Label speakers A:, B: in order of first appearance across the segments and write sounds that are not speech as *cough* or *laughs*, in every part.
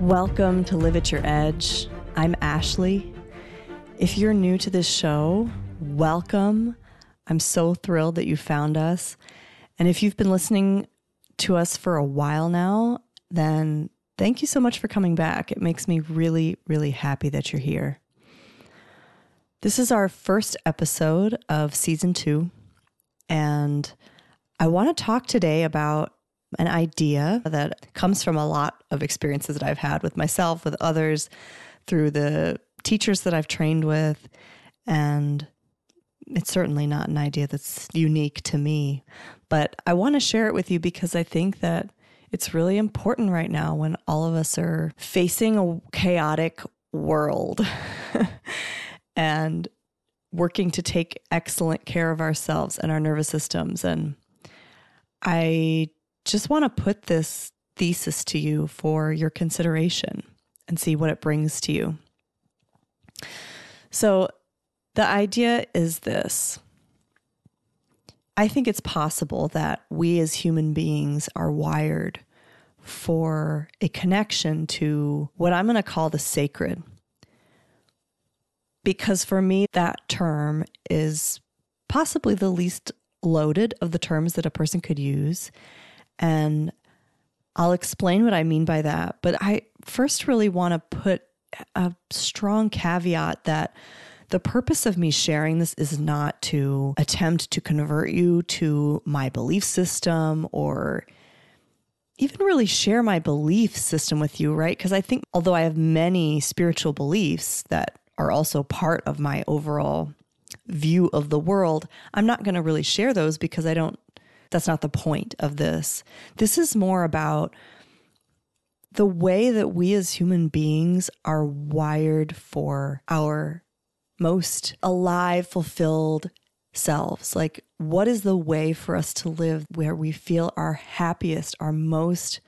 A: Welcome to Live at Your Edge. I'm Ashley. If you're new to this show, welcome. I'm so thrilled that you found us. And if you've been listening to us for a while now, then thank you so much for coming back. It makes me really, really happy that you're here. This is our first episode of season two. And I want to talk today about an idea that comes from a lot of experiences that I've had with myself, with others, through the teachers that I've trained with. And it's certainly not an idea that's unique to me, but I want to share it with you because I think that it's really important right now when all of us are facing a chaotic world *laughs* and working to take excellent care of ourselves and our nervous systems. And I just want to put this thesis to you for your consideration and see what it brings to you. So, the idea is this I think it's possible that we as human beings are wired for a connection to what I'm going to call the sacred. Because for me, that term is possibly the least loaded of the terms that a person could use. And I'll explain what I mean by that. But I first really want to put a strong caveat that the purpose of me sharing this is not to attempt to convert you to my belief system or even really share my belief system with you, right? Because I think although I have many spiritual beliefs that are also part of my overall view of the world, I'm not going to really share those because I don't, that's not the point of this. This is more about the way that we as human beings are wired for our most alive, fulfilled selves. Like, what is the way for us to live where we feel our happiest, our most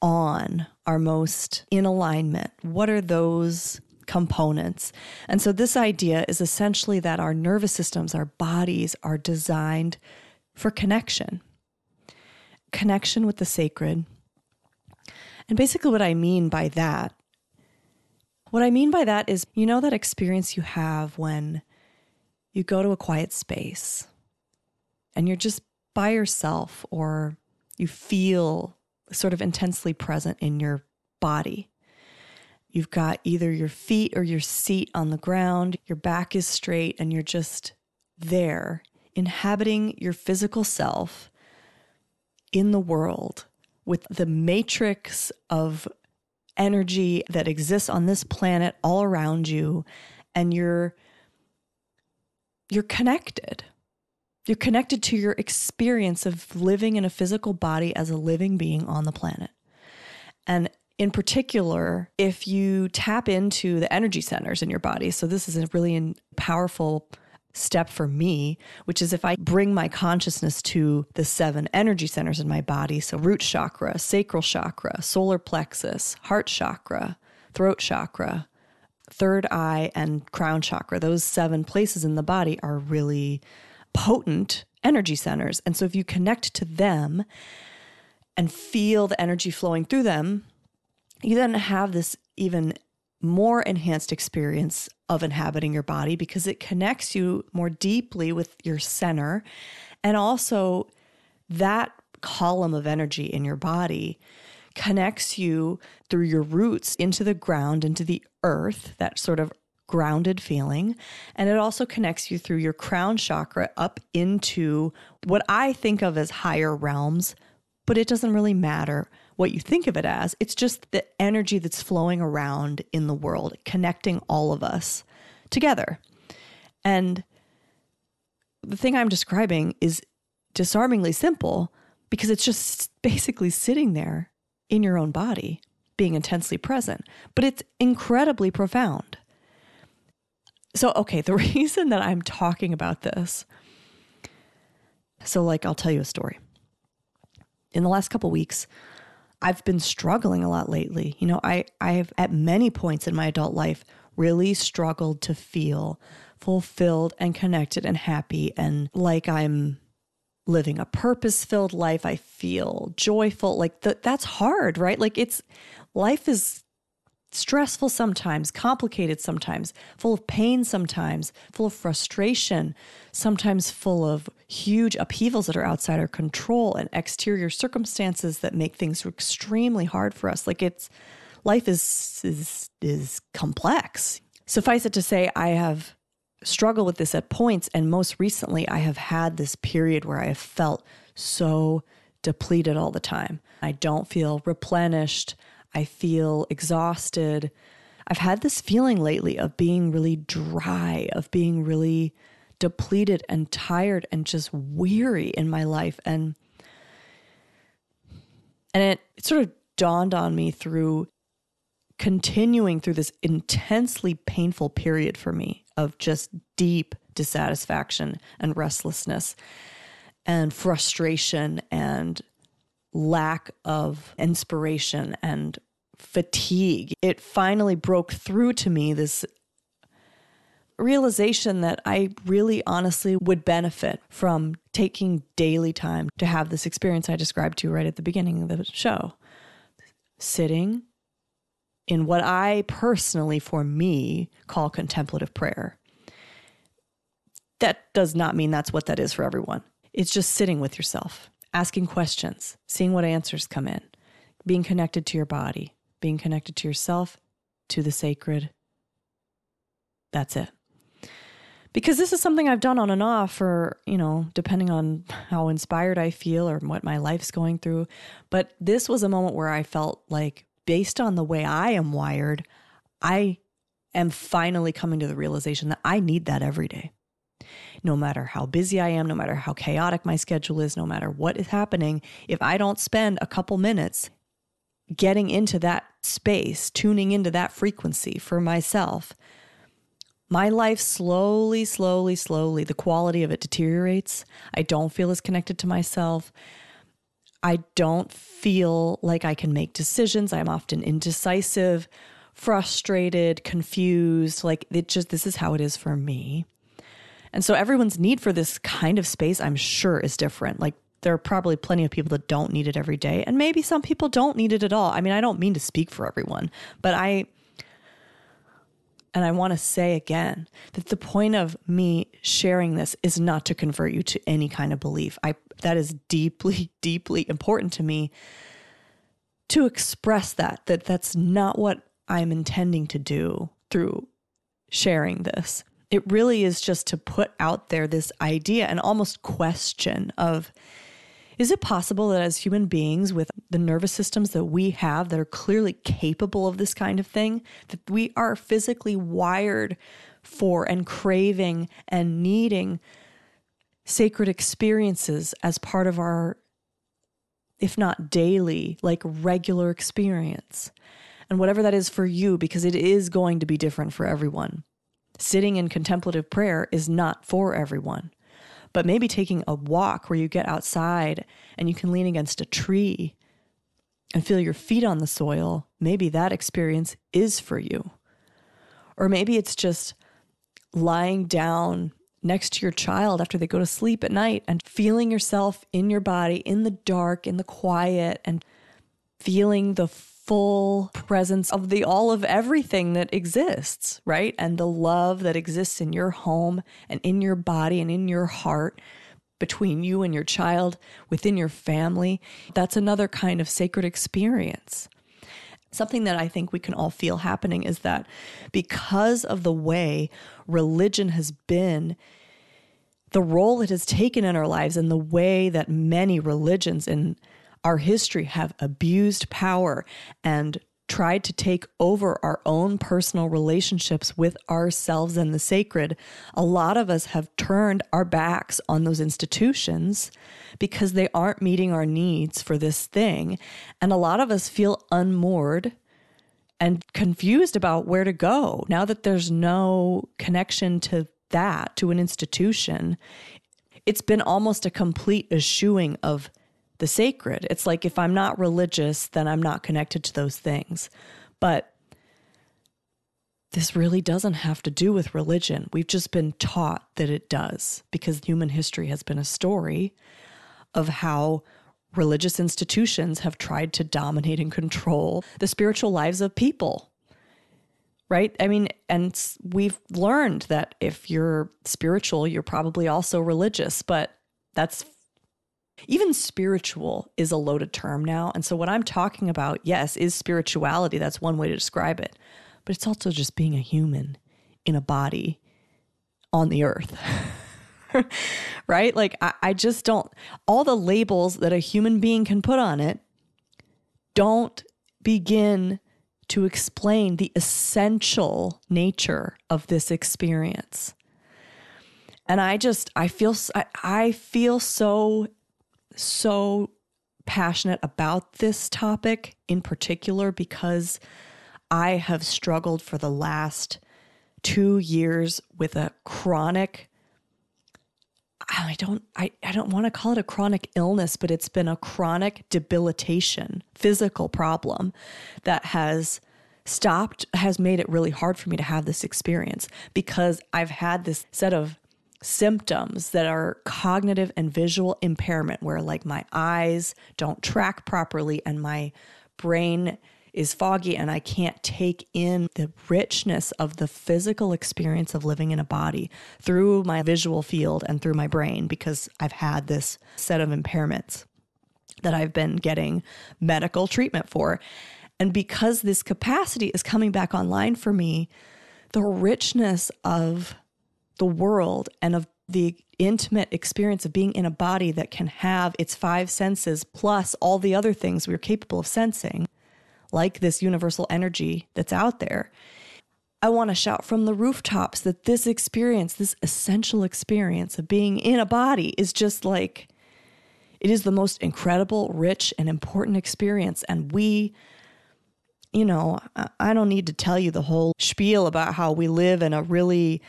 A: on, our most in alignment? What are those components? And so, this idea is essentially that our nervous systems, our bodies are designed for connection, connection with the sacred. And basically, what I mean by that what I mean by that is, you know, that experience you have when you go to a quiet space and you're just by yourself or you feel sort of intensely present in your body. You've got either your feet or your seat on the ground, your back is straight, and you're just there, inhabiting your physical self in the world with the matrix of energy that exists on this planet all around you and you're you're connected. You're connected to your experience of living in a physical body as a living being on the planet. And in particular if you tap into the energy centers in your body so this is a really powerful step for me, which is if I bring my consciousness to the seven energy centers in my body so, root chakra, sacral chakra, solar plexus, heart chakra, throat chakra, third eye, and crown chakra. Those seven places in the body are really potent energy centers. And so, if you connect to them and feel the energy flowing through them, you then have this even more enhanced experience of inhabiting your body because it connects you more deeply with your center. And also, that column of energy in your body connects you through your roots into the ground, into the earth, that sort of grounded feeling. And it also connects you through your crown chakra up into what I think of as higher realms, but it doesn't really matter what you think of it as. It's just the energy that's flowing around in the world, connecting all of us together. And the thing I'm describing is disarmingly simple because it's just basically sitting there in your own body, being intensely present, but it's incredibly profound. So, okay, the *laughs* reason that I'm talking about this, so like I'll tell you a story. In the last couple weeks, I've been struggling a lot lately. You know, I I've at many points in my adult life really struggled to feel fulfilled and connected and happy and like I'm living a purpose-filled life. I feel joyful. Like th- that's hard, right? Like it's life is stressful sometimes, complicated sometimes, full of pain sometimes, full of frustration, sometimes full of huge upheavals that are outside our control and exterior circumstances that make things extremely hard for us. Like it's life is is is complex. Suffice it to say I have struggled with this at points and most recently I have had this period where I have felt so depleted all the time. I don't feel replenished. I feel exhausted. I've had this feeling lately of being really dry, of being really depleted and tired and just weary in my life and and it, it sort of dawned on me through continuing through this intensely painful period for me of just deep dissatisfaction and restlessness and frustration and lack of inspiration and fatigue. It finally broke through to me this realization that I really honestly would benefit from taking daily time to have this experience I described to you right at the beginning of the show. Sitting in what I personally, for me, call contemplative prayer. That does not mean that's what that is for everyone. It's just sitting with yourself asking questions, seeing what answers come in, being connected to your body, being connected to yourself, to the sacred. That's it. Because this is something I've done on and off for, you know, depending on *laughs* how inspired I feel or what my life's going through. But this was a moment where I felt like, based on the way I am wired, I am finally coming to the realization that I need that every day no matter how busy I am, no matter how chaotic my schedule is, no matter what is happening, if I don't spend a couple minutes getting into that space, tuning into that frequency for myself, my life slowly, slowly, slowly, the quality of it deteriorates. I don't feel as connected to myself. I don't feel like I can make decisions. I'm often indecisive, frustrated, confused. Like it just, this is how it is for me. And so everyone's need for this kind of space, I'm sure, is different. Like there are probably plenty of people that don't need it every day. And maybe some people don't need it at all. I mean, I don't mean to speak for everyone, but I, and I want to say again that the point of me sharing this is not to convert you to any kind of belief. I, that is deeply, *laughs* deeply important to me to express that, that that's not what I'm intending to do through sharing this it really is just to put out there this idea and almost question of is it possible that as human beings with the nervous systems that we have that are clearly capable of this kind of thing that we are physically wired for and craving and needing sacred experiences as part of our if not daily like regular experience? And whatever that is for you because it is going to be different for everyone sitting in contemplative prayer is not for everyone. But maybe taking a walk where you get outside and you can lean against a tree and feel your feet on the soil, maybe that experience is for you. Or maybe it's just lying down next to your child after they go to sleep at night and feeling yourself in your body in the dark, in the quiet, and feeling the full presence of the all of everything that exists, right? And the love that exists in your home and in your body and in your heart between you and your child, within your family. That's another kind of sacred experience. Something that I think we can all feel happening is that because of the way religion has been the role it has taken in our lives and the way that many religions in our history have abused power and tried to take over our own personal relationships with ourselves and the sacred, a lot of us have turned our backs on those institutions because they aren't meeting our needs for this thing. And a lot of us feel unmoored and confused about where to go. Now that there's no connection to that, to an institution, it's been almost a complete eschewing of the sacred. It's like if I'm not religious, then I'm not connected to those things. But this really doesn't have to do with religion. We've just been taught that it does because human history has been a story of how religious institutions have tried to dominate and control the spiritual lives of people. Right? I mean, and we've learned that if you're spiritual, you're probably also religious, but that's even spiritual is a loaded term now. And so, what I'm talking about, yes, is spirituality. That's one way to describe it. But it's also just being a human in a body on the earth. *laughs* right? Like, I, I just don't, all the labels that a human being can put on it don't begin to explain the essential nature of this experience. And I just, I feel, I, I feel so, so passionate about this topic in particular because I have struggled for the last two years with a chronic I don't I, I don't want to call it a chronic illness, but it's been a chronic debilitation, physical problem that has stopped has made it really hard for me to have this experience because I've had this set of symptoms that are cognitive and visual impairment where like my eyes don't track properly and my brain is foggy and I can't take in the richness of the physical experience of living in a body through my visual field and through my brain because I've had this set of impairments that I've been getting medical treatment for. And because this capacity is coming back online for me, the richness of the world and of the intimate experience of being in a body that can have its five senses plus all the other things we're capable of sensing like this universal energy that's out there. I want to shout from the rooftops that this experience, this essential experience of being in a body, is just like it is the most incredible, rich, and important experience. And we, you know, I don't need to tell you the whole spiel about how we live in a really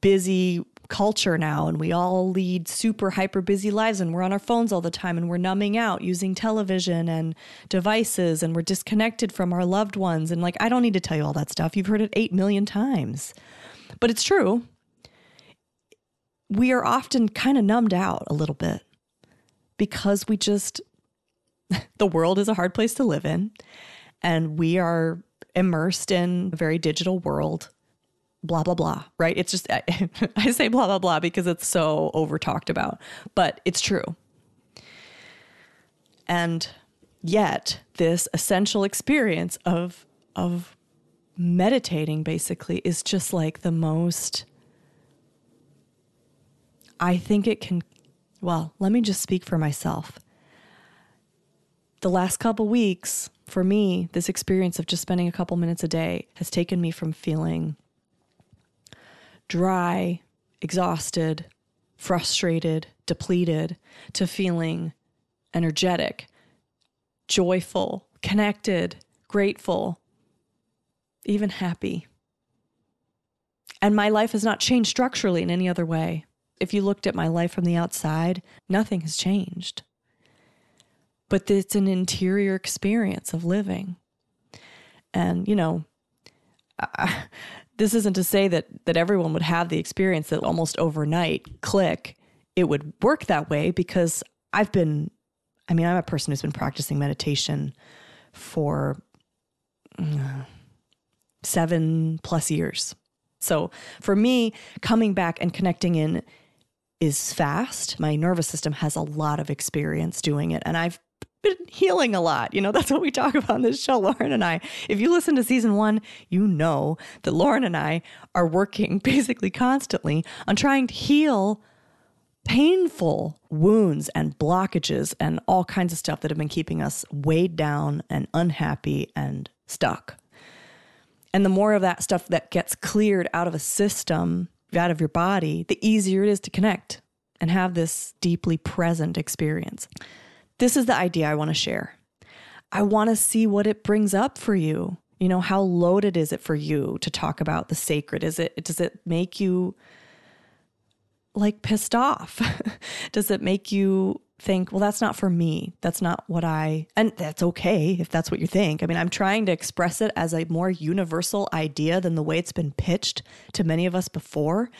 A: busy, culture now and we all lead super hyper busy lives and we're on our phones all the time and we're numbing out using television and devices and we're disconnected from our loved ones and like I don't need to tell you all that stuff. You've heard it 8 million times. But it's true. We are often kind of numbed out a little bit because we just *laughs* the world is a hard place to live in and we are immersed in a very digital world blah blah blah right? It's just I, *laughs* I, say blah blah blah because it's so over talked about but it's true. And yet this essential experience of of meditating basically is just like the most i think it can well let me just speak for myself. The last couple weeks for me this experience of just spending a couple minutes a day has taken me from feeling dry, exhausted, frustrated, depleted, to feeling energetic, joyful, connected, grateful, even happy. And my life has not changed structurally in any other way. If you looked at my life from the outside, nothing has changed. But it's an interior experience of living. And, you know, I, this isn't to say that that everyone would have the experience that almost overnight click it would work that way because I've been I mean I'm a person who's been practicing meditation for uh, 7 plus years. So for me coming back and connecting in is fast. My nervous system has a lot of experience doing it and I've been healing a lot. You know, that's what we talk *laughs* about on this show, Lauren and I. If you listen to season one, you know that Lauren and I are working *laughs* basically constantly on trying to heal painful wounds and blockages and all kinds of stuff that have been keeping us weighed down and unhappy and stuck. And the more of that stuff that gets cleared out of a system, out of your body, the easier it is to connect and have this deeply present experience. This is the idea I want to share. I want to see what it brings up for you. You know, how loaded is it for you to talk about the sacred? Is it does it make you like pissed off? *laughs* does it make you think, well, that's not for me. That's not what I, and that's okay if that's what you think. I mean, I'm trying to express it as a more universal idea than the way it's been pitched to many of us before,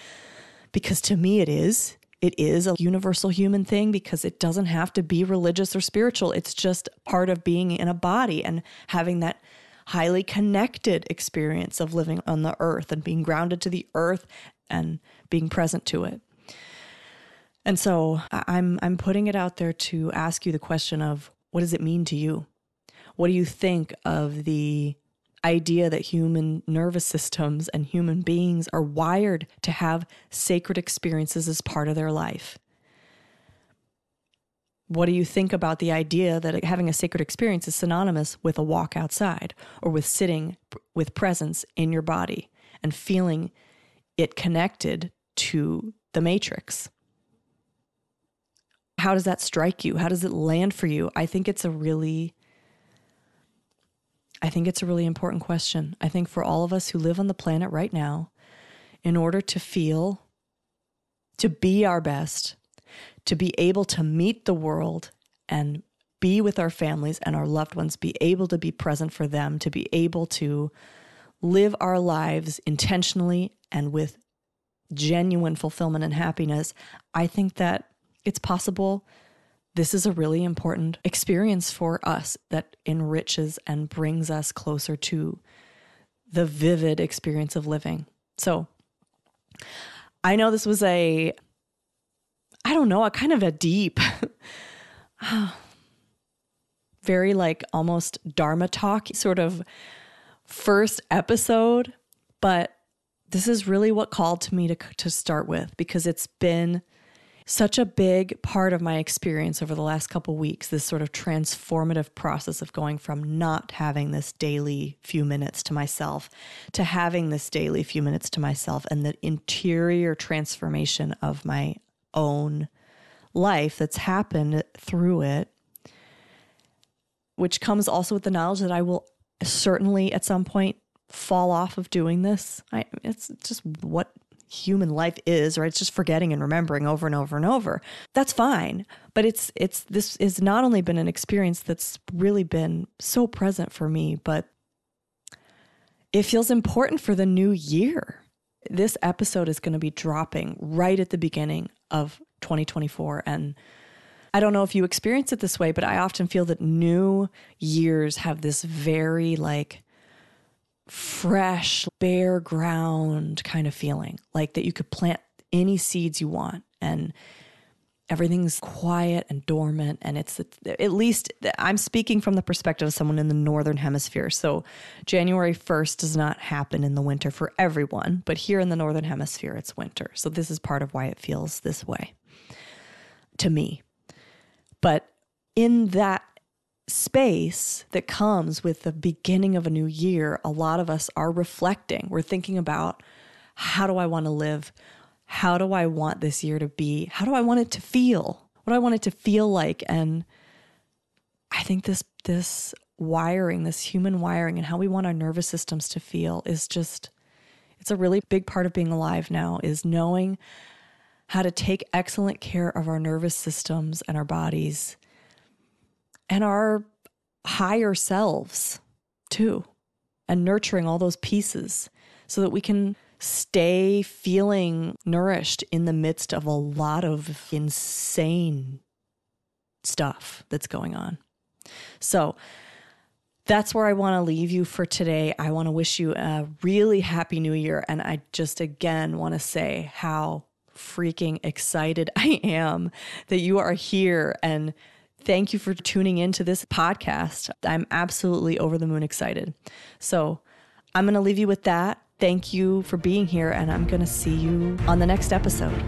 A: because to me it is. It is a universal human thing because it doesn't have to be religious or spiritual. It's just part of being in a body and having that highly connected experience of living on the earth and being grounded to the earth and being present to it. And so I'm I'm putting it out there to ask you the question of what does it mean to you? What do you think of the idea that human nervous systems and human beings are wired to have sacred experiences as part of their life? What do you think about the idea that having a sacred experience is synonymous with a walk outside or with sitting with presence in your body and feeling it connected to the matrix? How does that strike you? How does it land for you? I think it's a really I think it's a really important question. I think for all of us who live on the planet right now, in order to feel to be our best, to be able to meet the world and be with our families and our loved ones, be able to be present for them, to be able to live our lives intentionally and with genuine fulfillment and happiness, I think that it's possible this is a really important experience for us that enriches and brings us closer to the vivid experience of living. So, I know this was a I don't know, a kind of a deep, *sighs* very like almost Dharma talk sort of first episode, but this is really what called to me to, to start with because it's been such a big part of my experience over the last couple weeks this sort of transformative process of going from not having this daily few minutes to myself to having this daily few minutes to myself and the interior transformation of my own life that's happened through it, which comes also with the knowledge that I will certainly at some point fall off of doing this. I, it's just what human life is, right? It's just forgetting and remembering over and over and over. That's fine. But it's it's this has not only been an experience that's really been so present for me, but it feels important for the new year. This episode is going to be dropping right at the beginning of 2024. And I don't know if you experience it this way, but I often feel that new years have this very like fresh, bare ground kind of feeling, like that you could plant any seeds you want and everything's quiet and dormant and it's at least i'm speaking from the perspective of someone in the northern hemisphere. So january 1st does not happen in the winter for everyone but here in the northern hemisphere it's winter. So this is part of why it feels this way to me. But in that space that comes with the beginning of a new year a lot of us are reflecting we're thinking about how do i want to live how do I want this year to be? How do I want it to feel? What do I want it to feel like? And I think this this wiring, this human wiring and how we want our nervous systems to feel is just it's a really big part of being alive now is knowing how to take excellent care of our nervous systems and our bodies and our higher selves too and nurturing all those pieces so that we can stay feeling nourished in the midst of a lot of insane stuff that's going on. So, that's where I want to leave you for today. I want to wish you a really happy new year. And I just again want to say how freaking excited *laughs* I am that you are here. And thank you for tuning into this podcast. I'm absolutely over the moon excited. So I'm going to leave you with that. Thank you for being here, and I'm going to see you on the next episode.